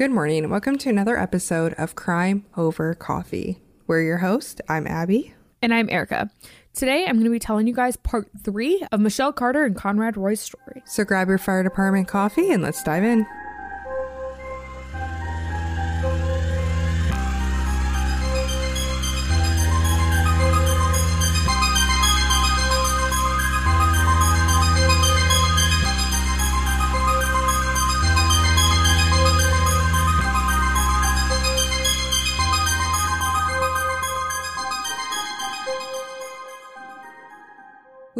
Good morning. Welcome to another episode of Crime Over Coffee. We're your host. I'm Abby. And I'm Erica. Today, I'm going to be telling you guys part three of Michelle Carter and Conrad Roy's story. So grab your fire department coffee and let's dive in.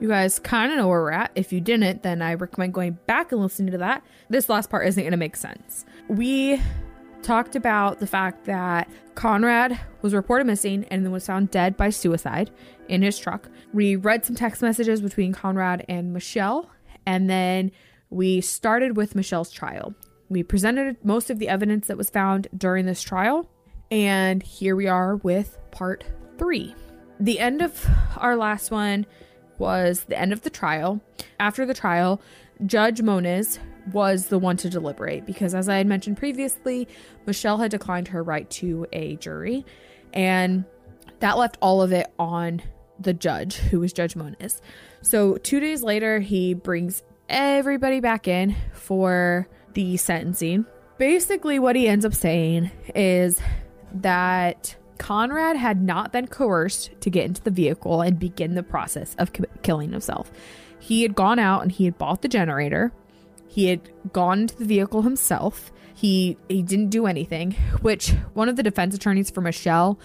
you guys kind of know where we're at. If you didn't, then I recommend going back and listening to that. This last part isn't going to make sense. We talked about the fact that Conrad was reported missing and then was found dead by suicide in his truck. We read some text messages between Conrad and Michelle, and then we started with Michelle's trial. We presented most of the evidence that was found during this trial, and here we are with part three. The end of our last one was the end of the trial. After the trial, Judge Moniz was the one to deliberate because, as I had mentioned previously, Michelle had declined her right to a jury, and that left all of it on the judge, who was Judge Moniz. So, two days later, he brings everybody back in for the sentencing. Basically, what he ends up saying is that Conrad had not been coerced to get into the vehicle and begin the process of k- killing himself. He had gone out and he had bought the generator. He had gone to the vehicle himself. He he didn't do anything, which one of the defense attorneys for Michelle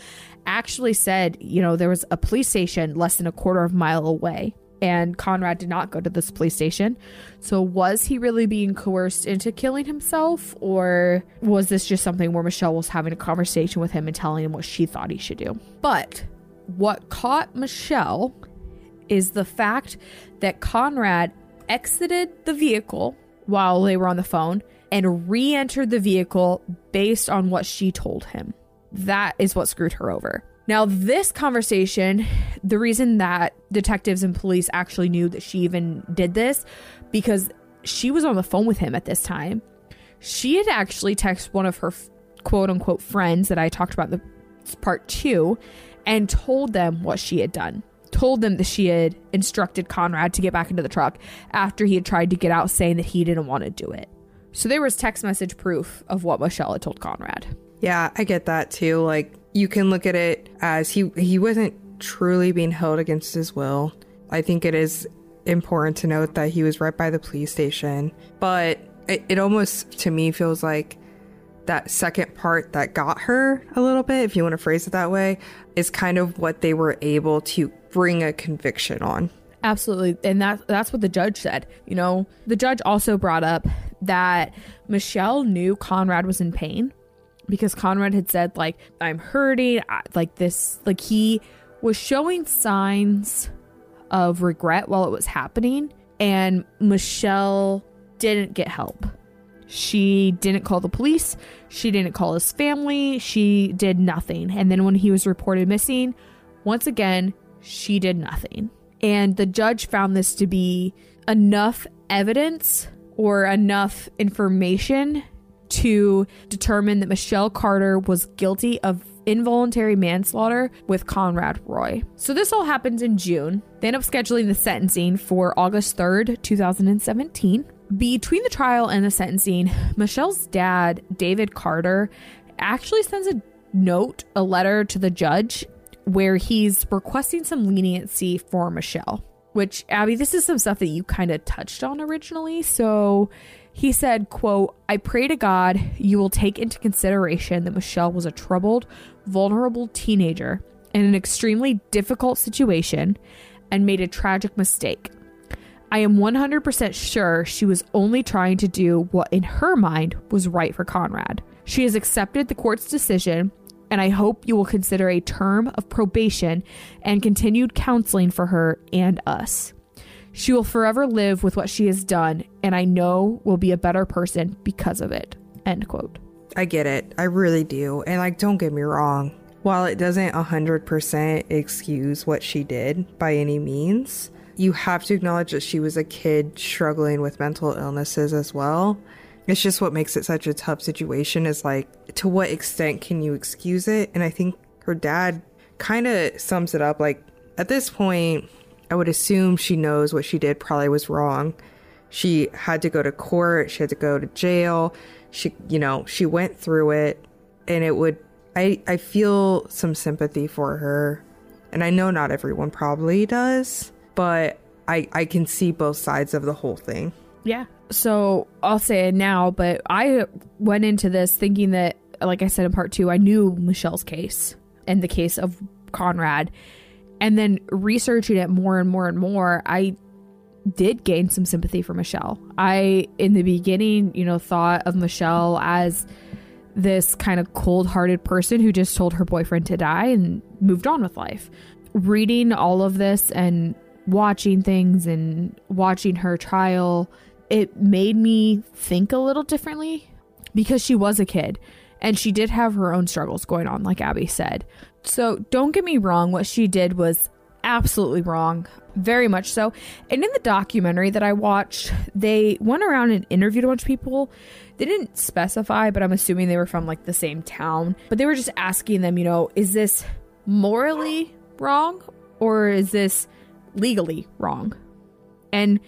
actually said, you know, there was a police station less than a quarter of a mile away and Conrad did not go to this police station. So, was he really being coerced into killing himself, or was this just something where Michelle was having a conversation with him and telling him what she thought he should do? But what caught Michelle is the fact that Conrad exited the vehicle while they were on the phone and re entered the vehicle based on what she told him. That is what screwed her over. Now, this conversation, the reason that detectives and police actually knew that she even did this, because she was on the phone with him at this time. She had actually texted one of her quote unquote friends that I talked about in the part two and told them what she had done. Told them that she had instructed Conrad to get back into the truck after he had tried to get out, saying that he didn't want to do it. So there was text message proof of what Michelle had told Conrad. Yeah, I get that too. Like you can look at it as he he wasn't truly being held against his will. I think it is important to note that he was right by the police station, but it, it almost to me feels like that second part that got her a little bit, if you want to phrase it that way, is kind of what they were able to bring a conviction on. Absolutely. And that that's what the judge said. You know, the judge also brought up that Michelle knew Conrad was in pain because Conrad had said like I'm hurting, like this like he was showing signs of regret while it was happening and Michelle didn't get help. She didn't call the police, she didn't call his family, she did nothing. And then when he was reported missing, once again, she did nothing. And the judge found this to be enough evidence or enough information to determine that Michelle Carter was guilty of involuntary manslaughter with Conrad Roy. So this all happens in June. They end up scheduling the sentencing for August 3rd, 2017. Between the trial and the sentencing, Michelle's dad, David Carter, actually sends a note, a letter to the judge where he's requesting some leniency for Michelle. Which Abby, this is some stuff that you kind of touched on originally. So he said, quote, I pray to God you will take into consideration that Michelle was a troubled, vulnerable teenager in an extremely difficult situation and made a tragic mistake. I am 100% sure she was only trying to do what in her mind was right for Conrad. She has accepted the court's decision, and I hope you will consider a term of probation and continued counseling for her and us. She will forever live with what she has done, and I know will be a better person because of it. End quote. I get it. I really do. And like, don't get me wrong. While it doesn't 100% excuse what she did by any means, you have to acknowledge that she was a kid struggling with mental illnesses as well. It's just what makes it such a tough situation is like, to what extent can you excuse it? And I think her dad kind of sums it up like, at this point, I would assume she knows what she did probably was wrong. She had to go to court, she had to go to jail. She, you know, she went through it and it would I I feel some sympathy for her. And I know not everyone probably does, but I I can see both sides of the whole thing. Yeah. So I'll say it now, but I went into this thinking that, like I said in part two, I knew Michelle's case and the case of Conrad. And then researching it more and more and more, I did gain some sympathy for Michelle. I, in the beginning, you know, thought of Michelle as this kind of cold hearted person who just told her boyfriend to die and moved on with life. Reading all of this and watching things and watching her trial, it made me think a little differently because she was a kid and she did have her own struggles going on, like Abby said. So don't get me wrong, what she did was absolutely wrong, very much so. And in the documentary that I watched, they went around and interviewed a bunch of people. They didn't specify, but I'm assuming they were from like the same town. But they were just asking them, you know, is this morally wrong or is this legally wrong? And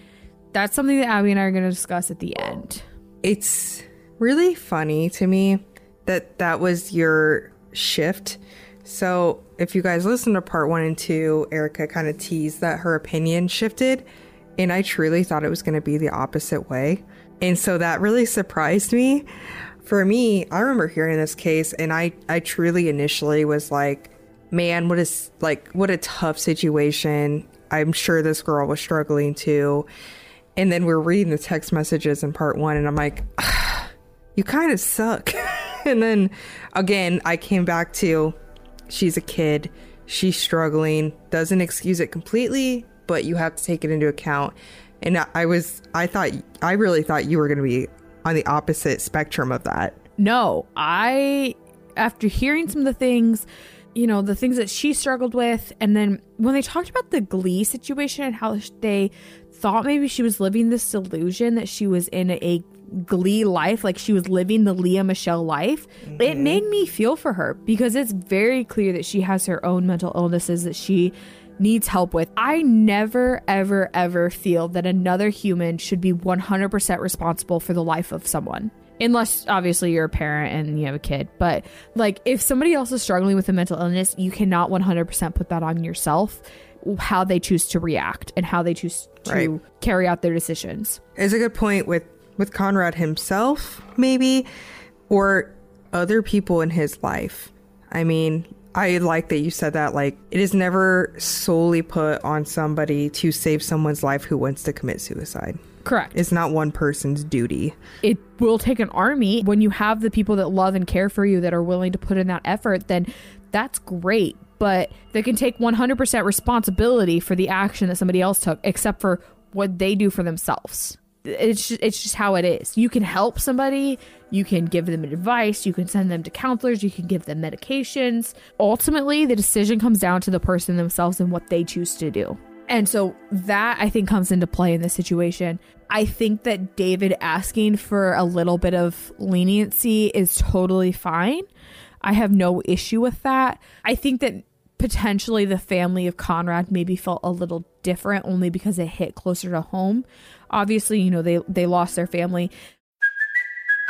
that's something that Abby and I are going to discuss at the end. It's really funny to me that that was your shift so, if you guys listen to part one and two, Erica kind of teased that her opinion shifted, and I truly thought it was going to be the opposite way. And so that really surprised me. For me, I remember hearing this case, and I, I truly initially was like, man, what is like, what a tough situation. I'm sure this girl was struggling too. And then we're reading the text messages in part one, and I'm like, you kind of suck. and then again, I came back to she's a kid, she's struggling, doesn't excuse it completely, but you have to take it into account. And I was, I thought, I really thought you were going to be on the opposite spectrum of that. No, I, after hearing some of the things, you know, the things that she struggled with, and then when they talked about the Glee situation and how they thought maybe she was living this delusion that she was in a Glee life, like she was living the Lea Michele life, mm-hmm. it made me feel for her because it's very clear that she has her own mental illnesses that she needs help with. I never, ever, ever feel that another human should be 100% responsible for the life of someone. Unless obviously you're a parent and you have a kid. But like if somebody else is struggling with a mental illness, you cannot 100% put that on yourself how they choose to react and how they choose to right. carry out their decisions. It's a good point with with Conrad himself, maybe, or other people in his life. I mean, I like that you said that. Like, it is never solely put on somebody to save someone's life who wants to commit suicide. Correct. It's not one person's duty. It will take an army. When you have the people that love and care for you that are willing to put in that effort, then that's great. But they can take 100% responsibility for the action that somebody else took, except for what they do for themselves it's just, it's just how it is. You can help somebody, you can give them advice, you can send them to counselors, you can give them medications. Ultimately, the decision comes down to the person themselves and what they choose to do. And so that I think comes into play in this situation. I think that David asking for a little bit of leniency is totally fine. I have no issue with that. I think that potentially the family of Conrad maybe felt a little different only because it hit closer to home. Obviously, you know, they they lost their family.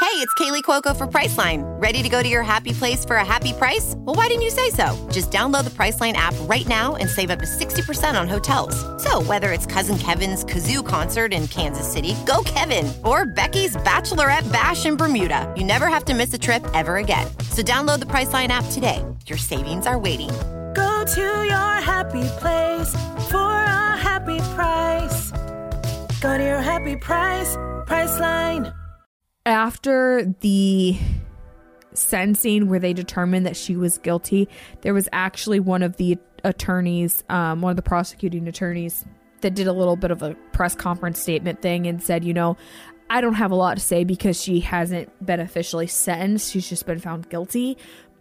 Hey, it's Kaley Cuoco for Priceline. Ready to go to your happy place for a happy price? Well, why didn't you say so? Just download the Priceline app right now and save up to 60% on hotels. So, whether it's Cousin Kevin's Kazoo concert in Kansas City, go Kevin, or Becky's Bachelorette Bash in Bermuda, you never have to miss a trip ever again. So, download the Priceline app today. Your savings are waiting Go to your happy place for a happy price. Go to your happy price, Priceline. After the sentencing where they determined that she was guilty, there was actually one of the attorneys, um, one of the prosecuting attorneys, that did a little bit of a press conference statement thing and said, you know, I don't have a lot to say because she hasn't been officially sentenced. She's just been found guilty.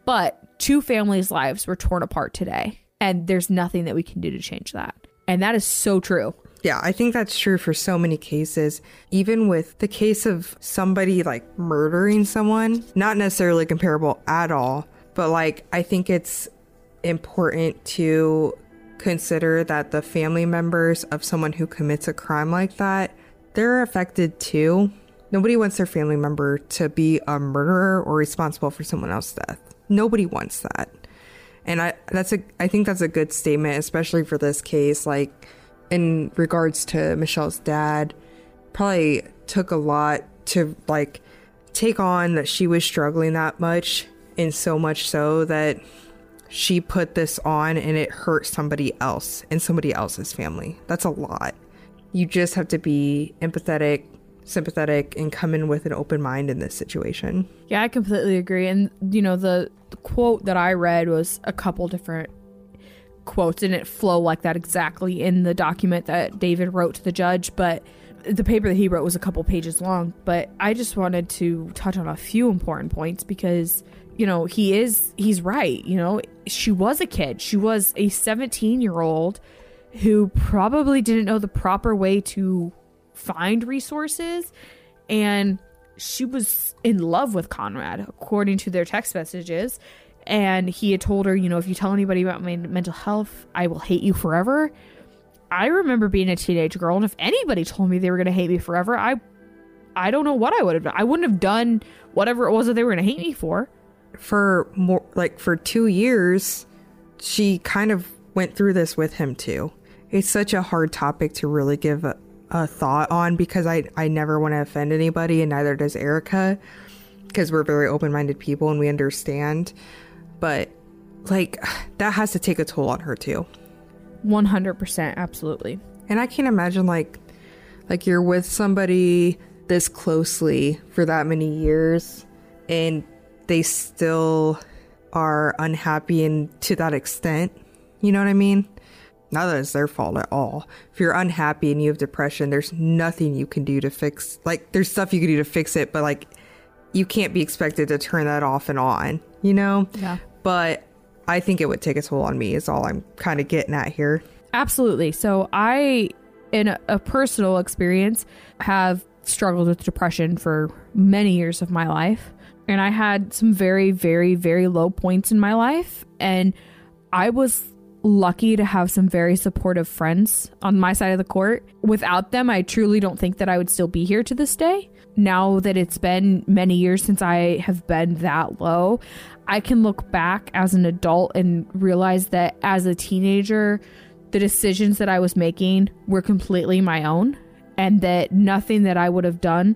But two families' lives were torn apart today, and there's nothing that we can do to change that. And that is so true. Yeah, I think that's true for so many cases. Even with the case of somebody like murdering someone, not necessarily comparable at all, but like I think it's important to consider that the family members of someone who commits a crime like that, they're affected too. Nobody wants their family member to be a murderer or responsible for someone else's death. Nobody wants that. And I that's a I think that's a good statement especially for this case like in regards to Michelle's dad probably took a lot to like take on that she was struggling that much and so much so that she put this on and it hurt somebody else and somebody else's family. That's a lot. You just have to be empathetic, sympathetic, and come in with an open mind in this situation. Yeah, I completely agree. And, you know, the, the quote that I read was a couple different quotes and it flow like that exactly in the document that David wrote to the judge. But the paper that he wrote was a couple pages long. But I just wanted to touch on a few important points because you know, he is, he's right. You know, she was a kid. She was a 17 year old who probably didn't know the proper way to find resources. And she was in love with Conrad, according to their text messages. And he had told her, you know, if you tell anybody about my mental health, I will hate you forever. I remember being a teenage girl, and if anybody told me they were going to hate me forever, I, I don't know what I would have done. I wouldn't have done whatever it was that they were going to hate me for for more like for two years, she kind of went through this with him too. It's such a hard topic to really give a thought on because I, I never want to offend anybody, and neither does Erica because we're very open minded people and we understand. But like, that has to take a toll on her too. 100%, absolutely. And I can't imagine like, like you're with somebody this closely for that many years and they still are unhappy and to that extent. You know what I mean? Not that it's their fault at all. If you're unhappy and you have depression, there's nothing you can do to fix like there's stuff you can do to fix it, but like you can't be expected to turn that off and on, you know? Yeah. But I think it would take a toll on me is all I'm kind of getting at here. Absolutely. So I in a, a personal experience have struggled with depression for many years of my life and I had some very, very, very low points in my life. And I was lucky to have some very supportive friends on my side of the court. Without them, I truly don't think that I would still be here to this day. Now that it's been many years since I have been that low, I can look back as an adult and realize that as a teenager, the decisions that I was making were completely my own and that nothing that I would have done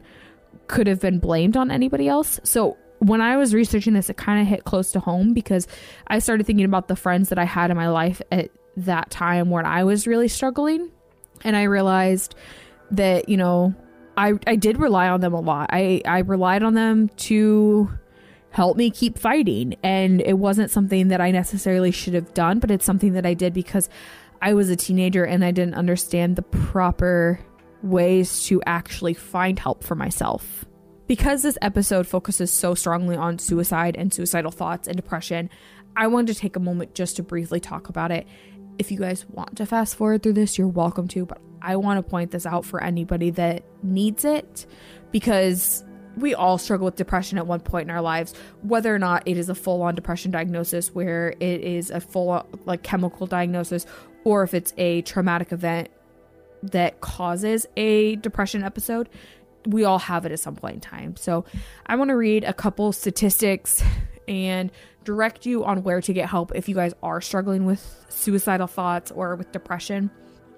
could have been blamed on anybody else. So when I was researching this, it kind of hit close to home because I started thinking about the friends that I had in my life at that time when I was really struggling. And I realized that, you know, I, I did rely on them a lot. I, I relied on them to help me keep fighting. And it wasn't something that I necessarily should have done, but it's something that I did because I was a teenager and I didn't understand the proper ways to actually find help for myself. Because this episode focuses so strongly on suicide and suicidal thoughts and depression, I wanted to take a moment just to briefly talk about it. If you guys want to fast forward through this, you're welcome to, but I want to point this out for anybody that needs it because we all struggle with depression at one point in our lives, whether or not it is a full on depression diagnosis where it is a full like chemical diagnosis or if it's a traumatic event that causes a depression episode, we all have it at some point in time. So I want to read a couple statistics and direct you on where to get help if you guys are struggling with suicidal thoughts or with depression.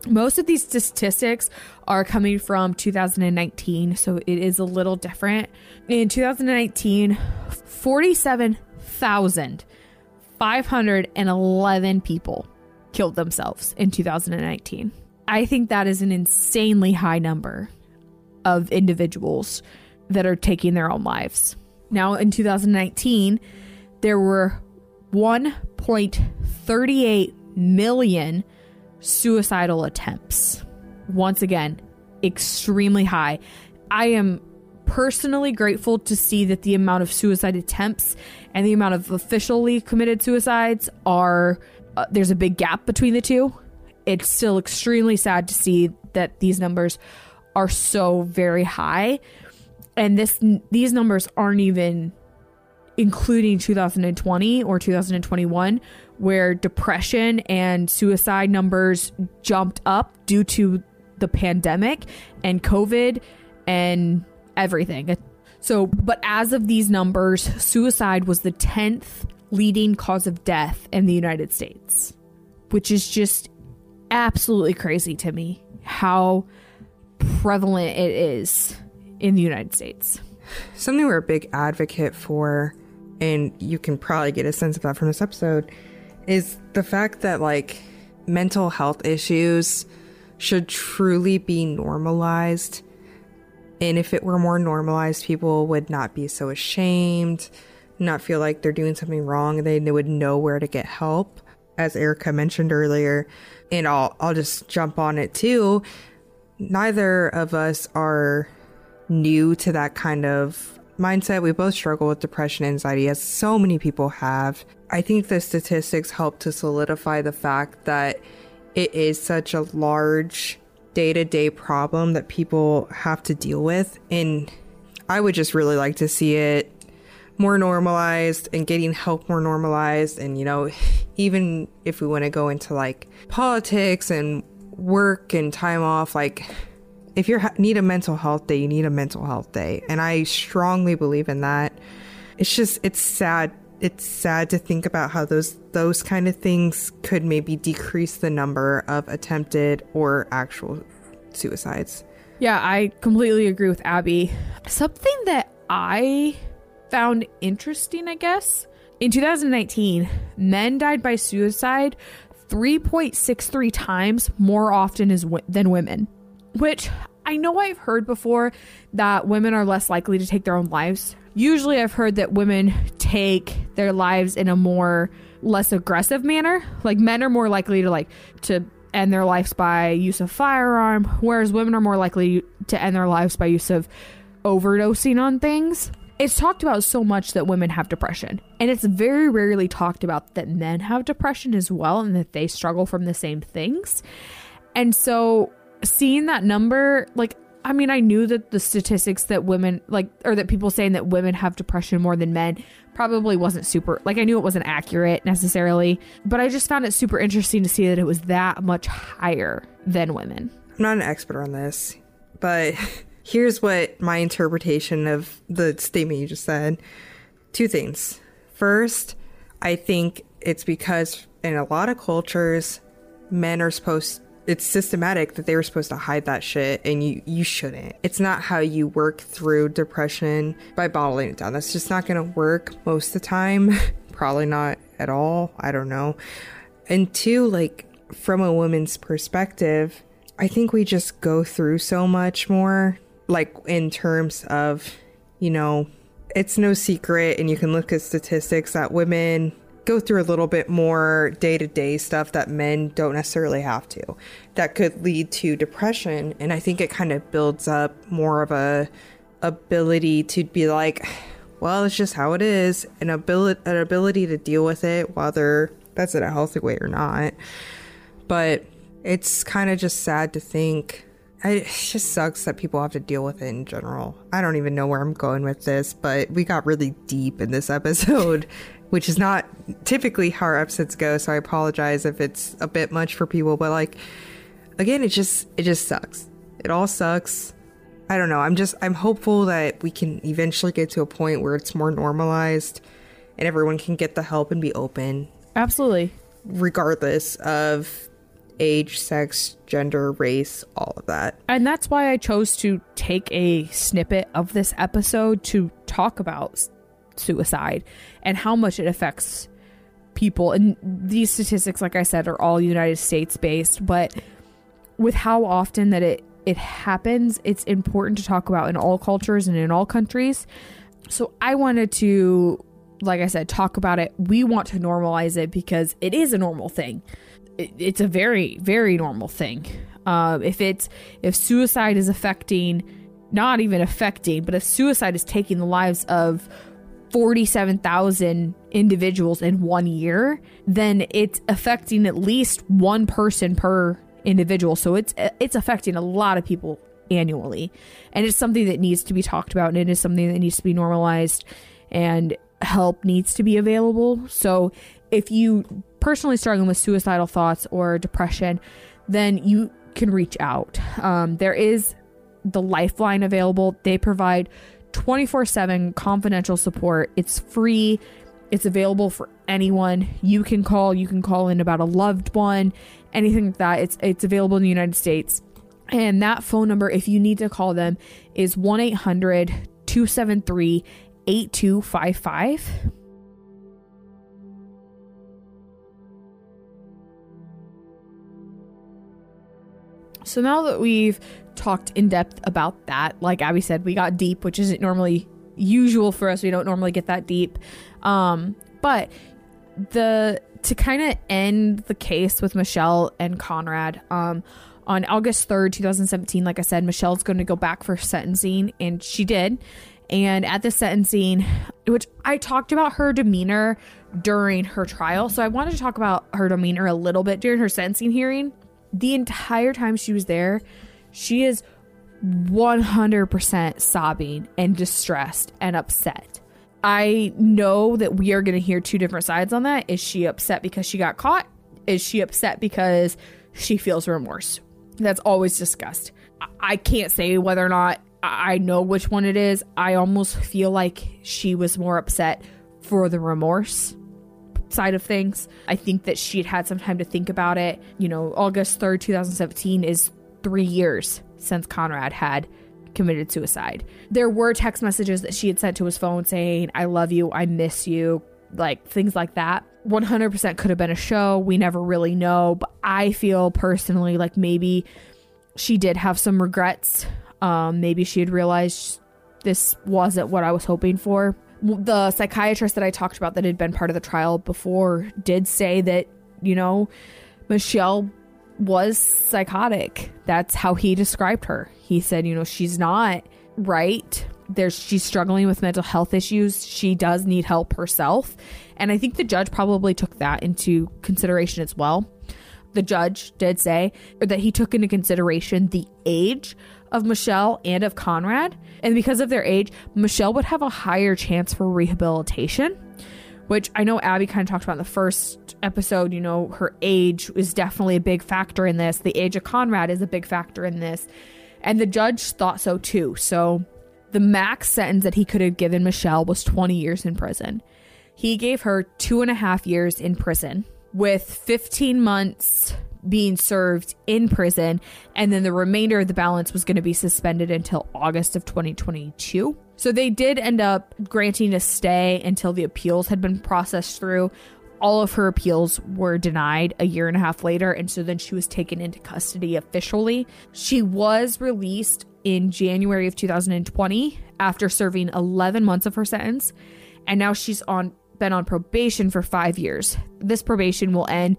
Most of these statistics are coming from 2019, so it is a little different. In 2019, 47,511 people killed themselves in 2019. I think that is an insanely high number of individuals that are taking their own lives. Now, in 2019, there were 1.38 million suicidal attempts. Once again, extremely high. I am personally grateful to see that the amount of suicide attempts and the amount of officially committed suicides are uh, there's a big gap between the two. It's still extremely sad to see that these numbers are so very high. And this these numbers aren't even including 2020 or 2021 where depression and suicide numbers jumped up due to the pandemic and covid and everything. So but as of these numbers suicide was the 10th leading cause of death in the United States which is just absolutely crazy to me how prevalent it is in the United States. Something we're a big advocate for, and you can probably get a sense of that from this episode, is the fact that like mental health issues should truly be normalized. And if it were more normalized, people would not be so ashamed, not feel like they're doing something wrong. They, would know where to get help, as Erica mentioned earlier. And I'll I'll just jump on it too. Neither of us are new to that kind of mindset. We both struggle with depression and anxiety, as so many people have. I think the statistics help to solidify the fact that it is such a large day to day problem that people have to deal with. And I would just really like to see it more normalized and getting help more normalized. And, you know, even if we want to go into like politics and work and time off, like if you need a mental health day, you need a mental health day. And I strongly believe in that. It's just, it's sad. It's sad to think about how those those kind of things could maybe decrease the number of attempted or actual suicides. Yeah, I completely agree with Abby. Something that I found interesting, I guess, in 2019, men died by suicide 3.63 times more often as, than women which I know I've heard before that women are less likely to take their own lives. Usually I've heard that women take their lives in a more less aggressive manner. Like men are more likely to like to end their lives by use of firearm, whereas women are more likely to end their lives by use of overdosing on things. It's talked about so much that women have depression, and it's very rarely talked about that men have depression as well and that they struggle from the same things. And so seeing that number, like, I mean, I knew that the statistics that women, like, or that people saying that women have depression more than men probably wasn't super, like, I knew it wasn't accurate necessarily, but I just found it super interesting to see that it was that much higher than women. I'm not an expert on this, but here's what my interpretation of the statement you just said two things. First, I think it's because in a lot of cultures, men are supposed it's systematic that they were supposed to hide that shit and you you shouldn't. It's not how you work through depression by bottling it down. That's just not going to work most of the time. Probably not at all. I don't know. And two, like from a woman's perspective, I think we just go through so much more like in terms of, you know, it's no secret and you can look at statistics that women go through a little bit more day to day stuff that men don't necessarily have to. That could lead to depression. And I think it kind of builds up more of a ability to be like, well, it's just how it is, an ability an ability to deal with it, whether that's in a healthy way or not. But it's kind of just sad to think. It just sucks that people have to deal with it in general. I don't even know where I'm going with this, but we got really deep in this episode which is not typically how our episodes go. So I apologize if it's a bit much for people, but like, again, it just, it just sucks. It all sucks. I don't know. I'm just, I'm hopeful that we can eventually get to a point where it's more normalized and everyone can get the help and be open. Absolutely. Regardless of age, sex, gender, race, all of that. And that's why I chose to take a snippet of this episode to talk about suicide and how much it affects people. And these statistics, like I said, are all United States based, but with how often that it it happens, it's important to talk about in all cultures and in all countries. So I wanted to, like I said, talk about it. We want to normalize it because it is a normal thing. It, it's a very, very normal thing. Uh, if it's if suicide is affecting, not even affecting, but if suicide is taking the lives of 47,000 individuals in one year, then it's affecting at least one person per individual. So it's it's affecting a lot of people annually. And it's something that needs to be talked about and it is something that needs to be normalized and help needs to be available. So if you personally struggling with suicidal thoughts or depression, then you can reach out. Um, there is the Lifeline available. They provide 24 7 confidential support. It's free. It's available for anyone. You can call. You can call in about a loved one, anything like that. It's it's available in the United States. And that phone number, if you need to call them, is 1 800 273 8255. So now that we've talked in depth about that, like Abby said, we got deep, which isn't normally usual for us. We don't normally get that deep. Um, but the to kind of end the case with Michelle and Conrad, um, on August 3rd, 2017, like I said, Michelle's going to go back for sentencing, and she did. And at the sentencing, which I talked about her demeanor during her trial. So I wanted to talk about her demeanor a little bit during her sentencing hearing. The entire time she was there, she is 100% sobbing and distressed and upset. I know that we are going to hear two different sides on that. Is she upset because she got caught? Is she upset because she feels remorse? That's always discussed. I can't say whether or not I know which one it is. I almost feel like she was more upset for the remorse side of things. I think that she had had some time to think about it. You know, August 3rd, 2017 is three years since Conrad had committed suicide. There were text messages that she had sent to his phone saying, I love you, I miss you, like things like that. 100% could have been a show. We never really know. But I feel personally like maybe she did have some regrets. Um, maybe she had realized this wasn't what I was hoping for. The psychiatrist that I talked about that had been part of the trial before did say that, you know, Michelle was psychotic. That's how he described her. He said, you know, she's not right. There's she's struggling with mental health issues. She does need help herself. And I think the judge probably took that into consideration as well. The judge did say that he took into consideration the age of Michelle and of Conrad. And because of their age, Michelle would have a higher chance for rehabilitation which I know Abby kind of talked about in the first episode. You know, her age is definitely a big factor in this. The age of Conrad is a big factor in this. And the judge thought so too. So the max sentence that he could have given Michelle was 20 years in prison. He gave her two and a half years in prison, with 15 months being served in prison, and then the remainder of the balance was going to be suspended until August of 2022. So they did end up granting a stay until the appeals had been processed through. All of her appeals were denied a year and a half later, and so then she was taken into custody officially. She was released in January of 2020 after serving 11 months of her sentence, and now she's on been on probation for 5 years. This probation will end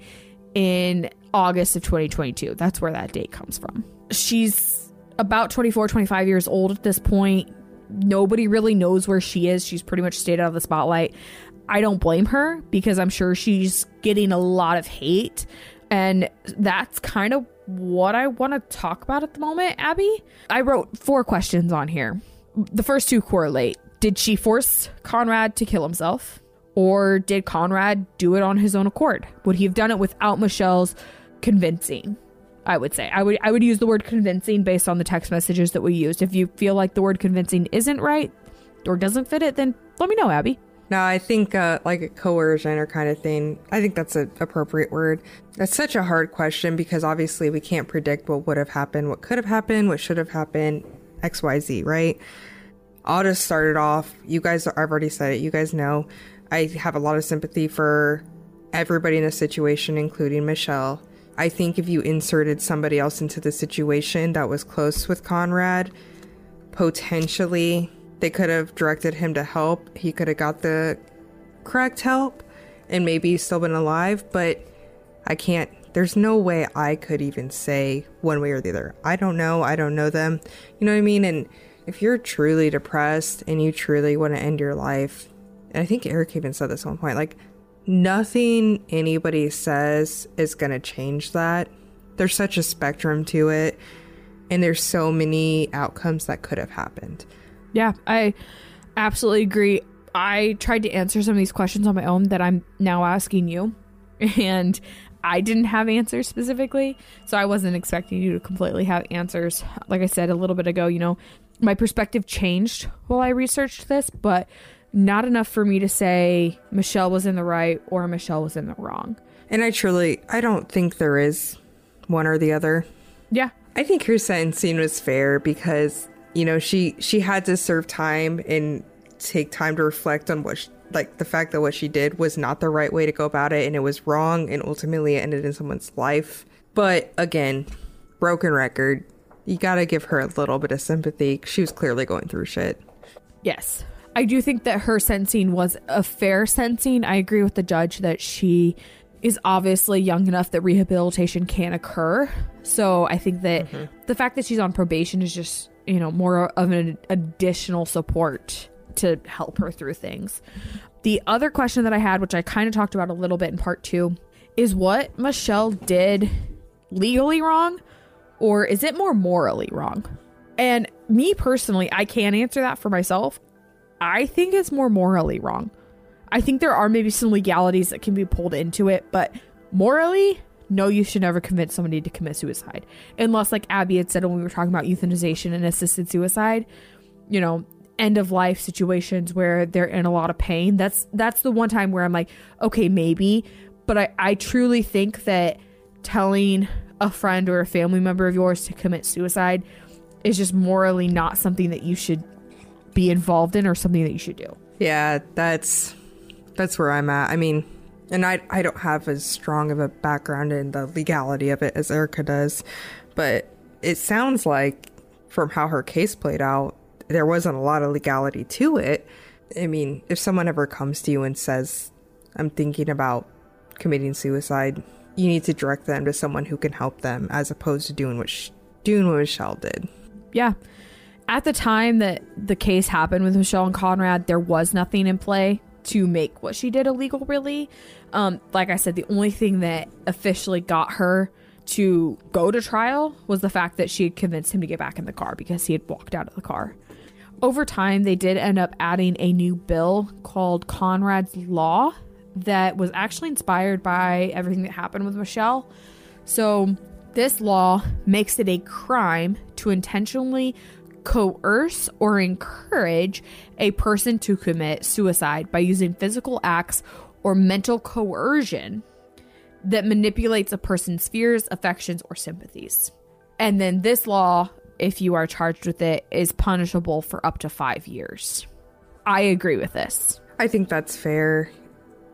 in August of 2022. That's where that date comes from. She's about 24, 25 years old at this point nobody really knows where she is. She's pretty much stayed out of the spotlight. I don't blame her because I'm sure she's getting a lot of hate. And that's kind of what I want to talk about at the moment, Abby. I wrote four questions on here. The first two correlate. Did she force Conrad to kill himself? Or did Conrad do it on his own accord? Would he have done it without Michelle's convincing? I would say. I would I would use the word convincing based on the text messages that we used. If you feel like the word convincing isn't right or doesn't fit it, then let me know, Abby. No, I think uh, like a coercion or kind of thing. I think that's an appropriate word. That's such a hard question because obviously we can't predict what would have happened, what could have happened, what should have happened, X, Y, Z, right? I'll just start it off. You guys, I've already said it. You guys know I have a lot of sympathy for everybody in the situation, including Michelle. I think if you inserted somebody else into the situation that was close with Conrad, potentially They could have directed him to help. He could have got the correct help and maybe still been alive, but I can't. There's no way I could even say one way or the other. I don't know. I don't know them. You know what I mean? And if you're truly depressed and you truly want to end your life, and I think Eric even said this one point, like, nothing anybody says is going to change that. There's such a spectrum to it, and there's so many outcomes that could have happened. Yeah, I absolutely agree. I tried to answer some of these questions on my own that I'm now asking you, and I didn't have answers specifically, so I wasn't expecting you to completely have answers. Like I said a little bit ago, you know, my perspective changed while I researched this, but not enough for me to say Michelle was in the right or Michelle was in the wrong. And I truly, I don't think there is one or the other. Yeah. I think her sentencing was fair because, you know, she she had to serve time and take time to reflect on what she, like the fact that what she did was not the right way to go about it and it was wrong and ultimately it ended in someone's life. But again, broken record. You got to give her a little bit of sympathy. She was clearly going through shit. Yes. I do think that her sentencing was a fair sentencing. I agree with the judge that she is obviously young enough that rehabilitation can occur. So I think that mm-hmm. the fact that she's on probation is just, you know, more of an additional support to help her through things. The other question that I had, which I kind of talked about a little bit in part two, is what Michelle did legally wrong or is it more morally wrong? And me personally, I can't answer that for myself. I think it's more morally wrong. I think there are maybe some legalities that can be pulled into it, but morally, no, you should never convince somebody to commit suicide. Unless, like Abby had said when we were talking about euthanization and assisted suicide, you know, end of life situations where they're in a lot of pain. That's that's the one time where I'm like, okay, maybe. But I, I truly think that telling a friend or a family member of yours to commit suicide is just morally not something that you should be involved in or something that you should do. Yeah, that's that's where I'm at. I mean, and I I don't have as strong of a background in the legality of it as Erica does, but it sounds like from how her case played out, there wasn't a lot of legality to it. I mean, if someone ever comes to you and says, "I'm thinking about committing suicide," you need to direct them to someone who can help them as opposed to doing what sh- doing what Michelle did. Yeah. At the time that the case happened with Michelle and Conrad, there was nothing in play to make what she did illegal really. Um, like I said, the only thing that officially got her to go to trial was the fact that she had convinced him to get back in the car because he had walked out of the car. Over time, they did end up adding a new bill called Conrad's Law that was actually inspired by everything that happened with Michelle. So, this law makes it a crime to intentionally coerce or encourage a person to commit suicide by using physical acts or mental coercion that manipulates a person's fears, affections, or sympathies. And then this law, if you are charged with it, is punishable for up to five years. I agree with this. I think that's fair.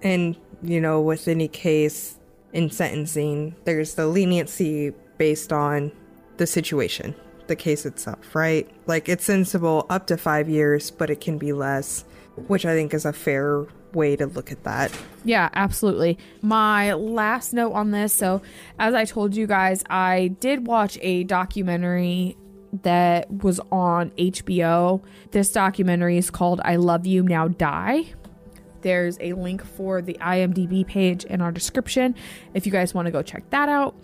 And, you know, with any case in sentencing, there's the leniency based on the situation, the case itself, right? Like it's sensible up to five years, but it can be less, which I think is a fair way to look at that. Yeah, absolutely. My last note on this so, as I told you guys, I did watch a documentary that was on HBO. This documentary is called I Love You Now Die there's a link for the IMDb page in our description if you guys want to go check that out.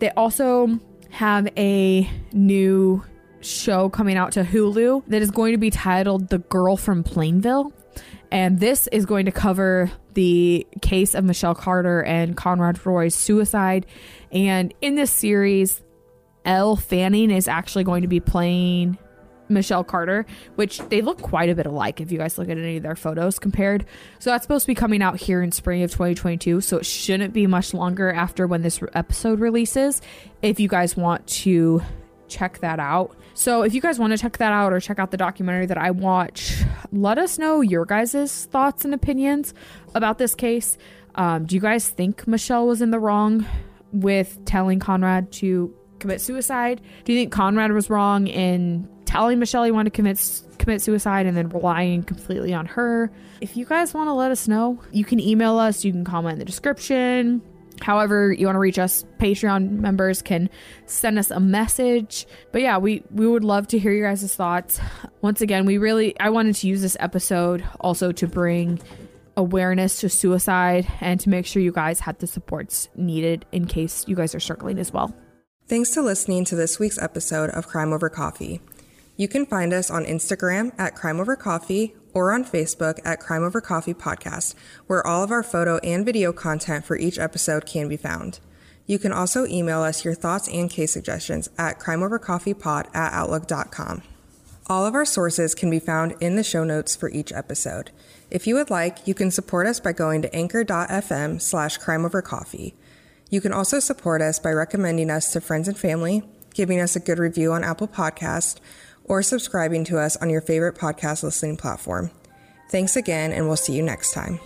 They also have a new show coming out to Hulu that is going to be titled The Girl from Plainville. And this is going to cover the case of Michelle Carter and Conrad Roy's suicide. And in this series, Elle Fanning is actually going to be playing Michelle Carter, which they look quite a bit alike if you guys look at any of their photos compared. So that's supposed to be coming out here in spring of 2022. So it shouldn't be much longer after when this episode releases if you guys want to check that out. So if you guys want to check that out or check out the documentary that I watch, let us know your guys' thoughts and opinions about this case. Um, do you guys think Michelle was in the wrong with telling Conrad to commit suicide? Do you think Conrad was wrong in telling Michelle he wanted to commit commit suicide and then relying completely on her. If you guys want to let us know, you can email us, you can comment in the description. However, you want to reach us, Patreon members can send us a message. But yeah, we we would love to hear your guys' thoughts. Once again, we really I wanted to use this episode also to bring awareness to suicide and to make sure you guys had the supports needed in case you guys are struggling as well. Thanks to listening to this week's episode of Crime Over Coffee. You can find us on Instagram at Crime Over Coffee or on Facebook at Crime Over Coffee Podcast, where all of our photo and video content for each episode can be found. You can also email us your thoughts and case suggestions at crimeovercoffeepod at outlook.com. All of our sources can be found in the show notes for each episode. If you would like, you can support us by going to anchor.fm slash crimeovercoffee. You can also support us by recommending us to friends and family, giving us a good review on Apple Podcast, or subscribing to us on your favorite podcast listening platform. Thanks again, and we'll see you next time.